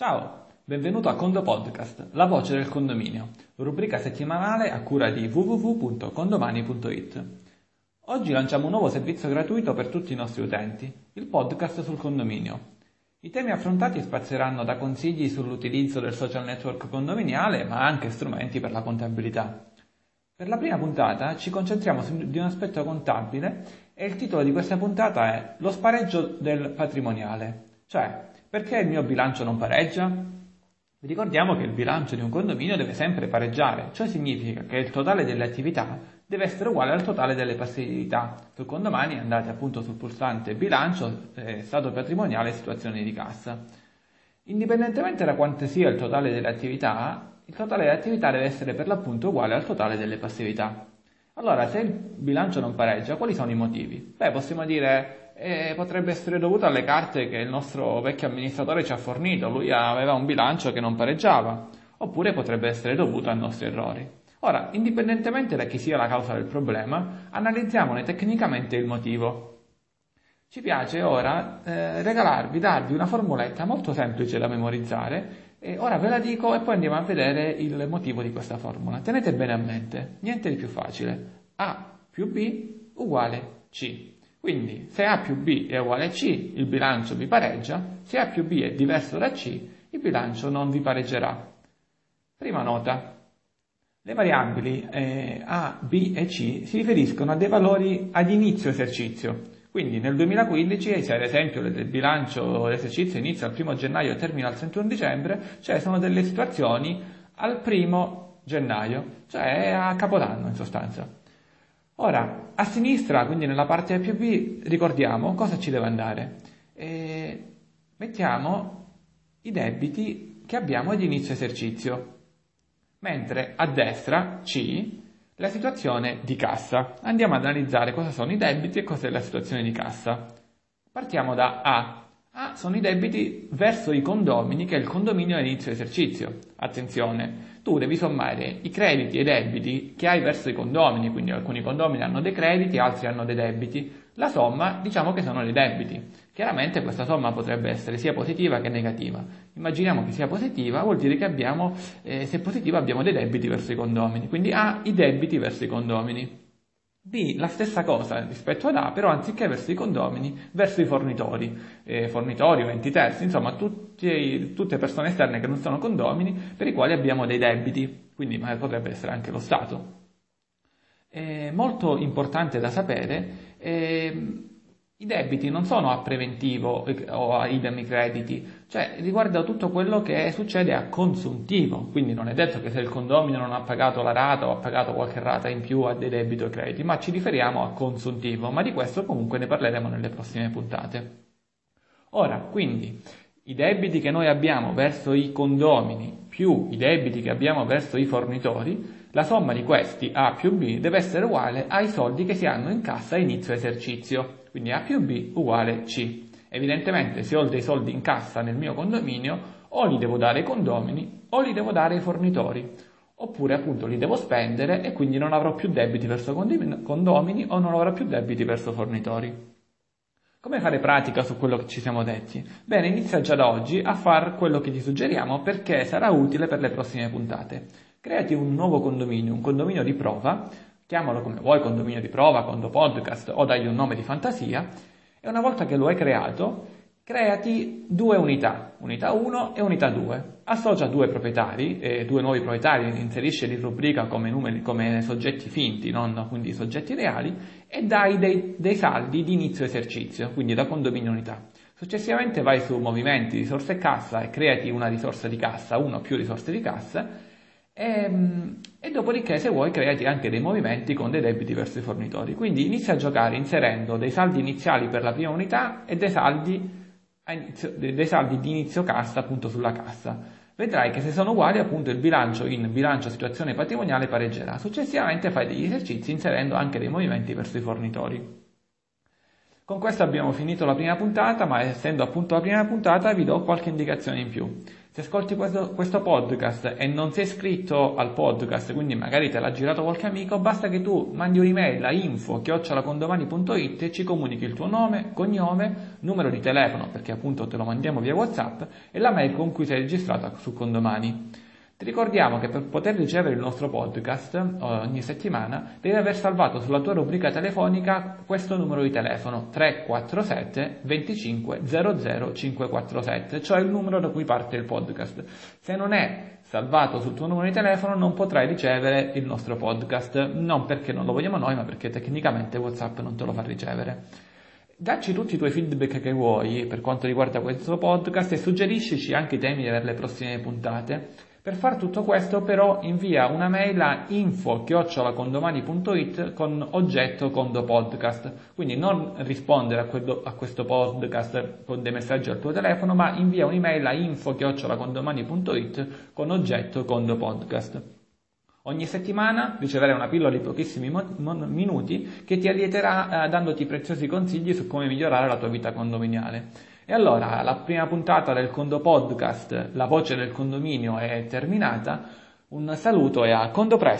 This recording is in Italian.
Ciao, benvenuto a Condo Podcast, la voce del condominio, rubrica settimanale a cura di www.condomani.it. Oggi lanciamo un nuovo servizio gratuito per tutti i nostri utenti, il podcast sul condominio. I temi affrontati spazieranno da consigli sull'utilizzo del social network condominiale, ma anche strumenti per la contabilità. Per la prima puntata ci concentriamo su di un aspetto contabile e il titolo di questa puntata è Lo spareggio del patrimoniale, cioè perché il mio bilancio non pareggia? Ricordiamo che il bilancio di un condominio deve sempre pareggiare, ciò significa che il totale delle attività deve essere uguale al totale delle passività. Su condomani andate appunto sul pulsante bilancio, eh, stato patrimoniale e situazione di cassa. Indipendentemente da quanto sia il totale delle attività, il totale delle attività deve essere per l'appunto uguale al totale delle passività. Allora, se il bilancio non pareggia, quali sono i motivi? Beh, possiamo dire eh, potrebbe essere dovuto alle carte che il nostro vecchio amministratore ci ha fornito, lui aveva un bilancio che non pareggiava, oppure potrebbe essere dovuto ai nostri errori. Ora, indipendentemente da chi sia la causa del problema, analizziamone tecnicamente il motivo. Ci piace ora eh, regalarvi, darvi una formuletta molto semplice da memorizzare e ora ve la dico e poi andiamo a vedere il motivo di questa formula. Tenete bene a mente, niente di più facile. A più B uguale C. Quindi se A più B è uguale a C, il bilancio vi pareggia, se A più B è diverso da C, il bilancio non vi pareggerà. Prima nota. Le variabili eh, A, B e C si riferiscono a dei valori ad inizio esercizio. Quindi nel 2015, se ad esempio il bilancio l'esercizio inizia il 1 gennaio e termina il 31 dicembre, cioè sono delle situazioni al 1 gennaio, cioè a capodanno in sostanza. Ora, a sinistra, quindi nella parte più B, ricordiamo cosa ci deve andare. E mettiamo i debiti che abbiamo ad inizio esercizio, mentre a destra, C, la situazione di cassa. Andiamo ad analizzare cosa sono i debiti e cos'è la situazione di cassa. Partiamo da A. A sono i debiti verso i condomini che il condominio a inizio esercizio. Attenzione, tu devi sommare i crediti e i debiti che hai verso i condomini, quindi alcuni condomini hanno dei crediti, altri hanno dei debiti. La somma diciamo che sono dei debiti. Chiaramente questa somma potrebbe essere sia positiva che negativa. Immaginiamo che sia positiva, vuol dire che abbiamo, eh, se positiva abbiamo dei debiti verso i condomini, quindi A i debiti verso i condomini. B la stessa cosa rispetto ad A, però anziché verso i condomini, verso i fornitori, eh, fornitori o enti terzi, insomma tutti, tutte persone esterne che non sono condomini per i quali abbiamo dei debiti, quindi potrebbe essere anche lo Stato. È molto importante da sapere eh, i debiti non sono a preventivo o a idem crediti, cioè riguarda tutto quello che succede a consuntivo, quindi non è detto che se il condominio non ha pagato la rata o ha pagato qualche rata in più ha dei debiti o crediti, ma ci riferiamo a consuntivo, ma di questo comunque ne parleremo nelle prossime puntate. Ora, quindi, i debiti che noi abbiamo verso i condomini più i debiti che abbiamo verso i fornitori, la somma di questi A più B deve essere uguale ai soldi che si hanno in cassa a inizio esercizio. Quindi A più B uguale C. Evidentemente se ho dei soldi in cassa nel mio condominio o li devo dare ai condomini o li devo dare ai fornitori. Oppure appunto li devo spendere e quindi non avrò più debiti verso condomini o non avrò più debiti verso fornitori. Come fare pratica su quello che ci siamo detti? Bene, inizia già da oggi a fare quello che ti suggeriamo perché sarà utile per le prossime puntate. Creati un nuovo condominio, un condominio di prova, chiamalo come vuoi, condominio di prova, condo podcast o dagli un nome di fantasia, e una volta che lo hai creato, creati due unità, unità 1 e unità 2. Associa due proprietari, eh, due nuovi proprietari, inserisceli in rubrica come, numeri, come soggetti finti, non quindi soggetti reali, e dai dei, dei saldi di inizio esercizio, quindi da condominio unità. Successivamente vai su movimenti, risorse e cassa e creati una risorsa di cassa, una o più risorse di cassa, e, ehm, e, dopodiché se vuoi creati anche dei movimenti con dei debiti verso i fornitori. Quindi inizia a giocare inserendo dei saldi iniziali per la prima unità e dei saldi, inizio, dei saldi di inizio cassa appunto sulla cassa. Vedrai che se sono uguali appunto il bilancio in bilancio situazione patrimoniale pareggerà. Successivamente fai degli esercizi inserendo anche dei movimenti verso i fornitori. Con questo abbiamo finito la prima puntata, ma essendo appunto la prima puntata vi do qualche indicazione in più. Se ascolti questo, questo, podcast e non sei iscritto al podcast, quindi magari te l'ha girato qualche amico, basta che tu mandi un'email a info-condomani.it e ci comunichi il tuo nome, cognome, numero di telefono, perché appunto te lo mandiamo via WhatsApp, e la mail con cui sei registrato su Condomani. Ti ricordiamo che per poter ricevere il nostro podcast ogni settimana devi aver salvato sulla tua rubrica telefonica questo numero di telefono 347 25 00 547, cioè il numero da cui parte il podcast. Se non è salvato sul tuo numero di telefono non potrai ricevere il nostro podcast, non perché non lo vogliamo noi, ma perché tecnicamente WhatsApp non te lo fa ricevere. Dacci tutti i tuoi feedback che vuoi per quanto riguarda questo podcast e suggeriscici anche i temi per le prossime puntate. Per fare tutto questo però invia una mail a info-condomani.it con oggetto Condo Podcast, quindi non rispondere a, quello, a, questo podcast con dei messaggi al tuo telefono, ma invia un'email a info-condomani.it con oggetto Condo Podcast. Ogni settimana riceverai una pillola di pochissimi minuti che ti allieterà eh, dandoti preziosi consigli su come migliorare la tua vita condominiale. E allora la prima puntata del Condo Podcast, La voce del condominio, è terminata. Un saluto e a Condo Presto!